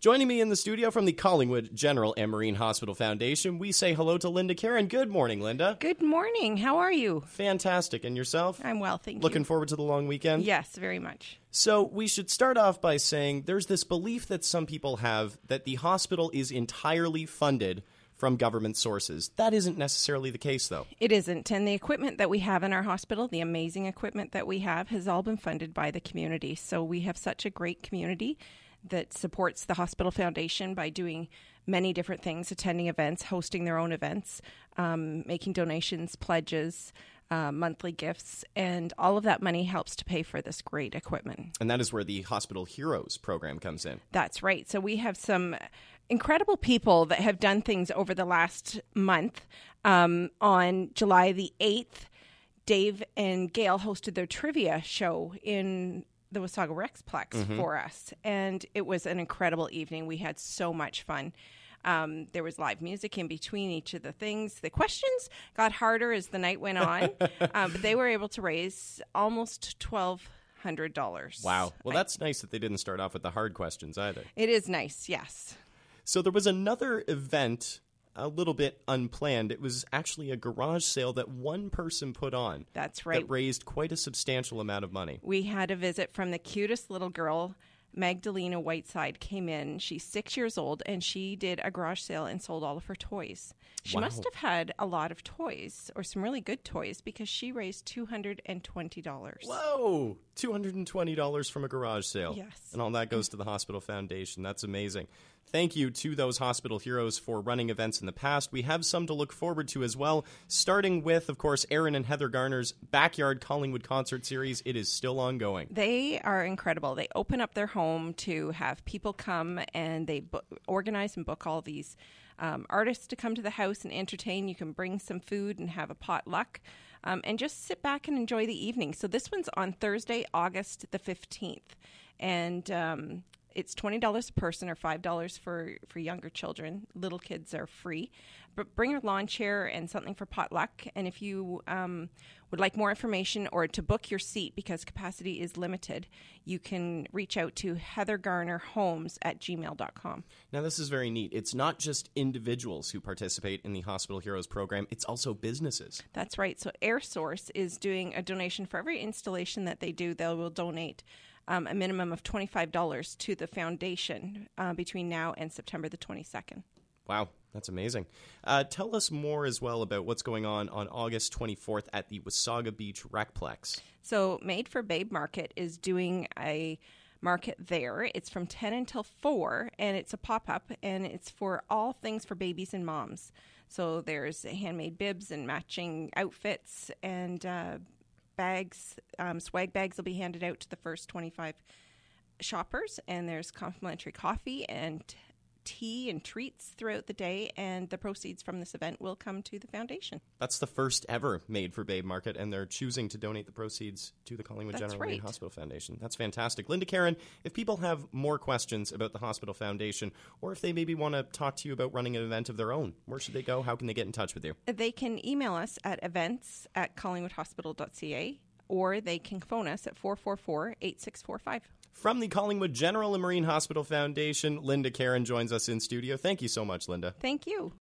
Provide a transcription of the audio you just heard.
Joining me in the studio from the Collingwood General and Marine Hospital Foundation, we say hello to Linda Caron. Good morning, Linda. Good morning. How are you? Fantastic. And yourself? I'm well, thank Looking you. Looking forward to the long weekend? Yes, very much. So, we should start off by saying there's this belief that some people have that the hospital is entirely funded from government sources. That isn't necessarily the case, though. It isn't. And the equipment that we have in our hospital, the amazing equipment that we have, has all been funded by the community. So we have such a great community that supports the Hospital Foundation by doing many different things attending events, hosting their own events, um, making donations, pledges. Uh, monthly gifts, and all of that money helps to pay for this great equipment. And that is where the Hospital Heroes program comes in. That's right. So we have some incredible people that have done things over the last month. Um, on July the 8th, Dave and Gail hosted their trivia show in the Wasaga Recplex for us. And it was an incredible evening. We had so much fun. Um, there was live music in between each of the things. The questions got harder as the night went on, um, but they were able to raise almost twelve hundred dollars. Wow. Well, that's nice that they didn't start off with the hard questions either. It is nice, yes. So there was another event a little bit unplanned. It was actually a garage sale that one person put on. That's right. That raised quite a substantial amount of money. We had a visit from the cutest little girl, Magdalena Whiteside, came in. She's six years old, and she did a garage sale and sold all of her toys. She Wow. must have had a lot of toys, or some really good toys, because she raised two hundred and twenty dollars. Whoa! $220 from a garage sale. Yes. And all that goes to the Hospital Foundation. That's amazing. Thank you to those hospital heroes for running events in the past. We have some to look forward to as well, starting with, of course, Aaron and Heather Garner's Backyard Collingwood Concert Series. It is still ongoing. They are incredible. They open up their home to have people come and they bo- organize and book all these um, artists to come to the house and entertain. You can bring some food and have a potluck um, and just sit back and enjoy the evening. So this one's on Thursday, August the 15th. And um, it's twenty dollars a person or five dollars for for younger children. Little kids are free, but bring your lawn chair and something for potluck. And if you um, would like more information or to book your seat because capacity is limited, you can reach out to Heather Garner Homes at gmail.com. Now, this is very neat. It's not just individuals who participate in the Hospital Heroes program, it's also businesses. That's right. So Air Source is doing a donation for every installation that they do. They will donate um, a minimum of twenty five dollars to the foundation uh, between now and September the twenty second. Wow, that's amazing. Uh, tell us more as well about what's going on on August 24th at the Wasaga Beach Recplex. So, Made for Babe Market is doing a market there. It's from 10 until 4, and it's a pop up, and it's for all things for babies and moms. So, there's handmade bibs and matching outfits, and uh, bags, um, swag bags will be handed out to the first 25 shoppers, and there's complimentary coffee and tea and treats throughout the day, and the proceeds from this event will come to the foundation. That's the first ever made for Babe Market, and they're choosing to donate the proceeds to the Collingwood That's General right. Hospital Foundation. That's fantastic. Linda Caron, if people have more questions about the Hospital Foundation, or if they maybe want to talk to you about running an event of their own, where should they go? How can they get in touch with you? They can email us at events at collingwoodhospital.ca or they can phone us at 444 8645. From the Collingwood General and Marine Hospital Foundation, Linda Caron joins us in studio. Thank you so much, Linda. Thank you.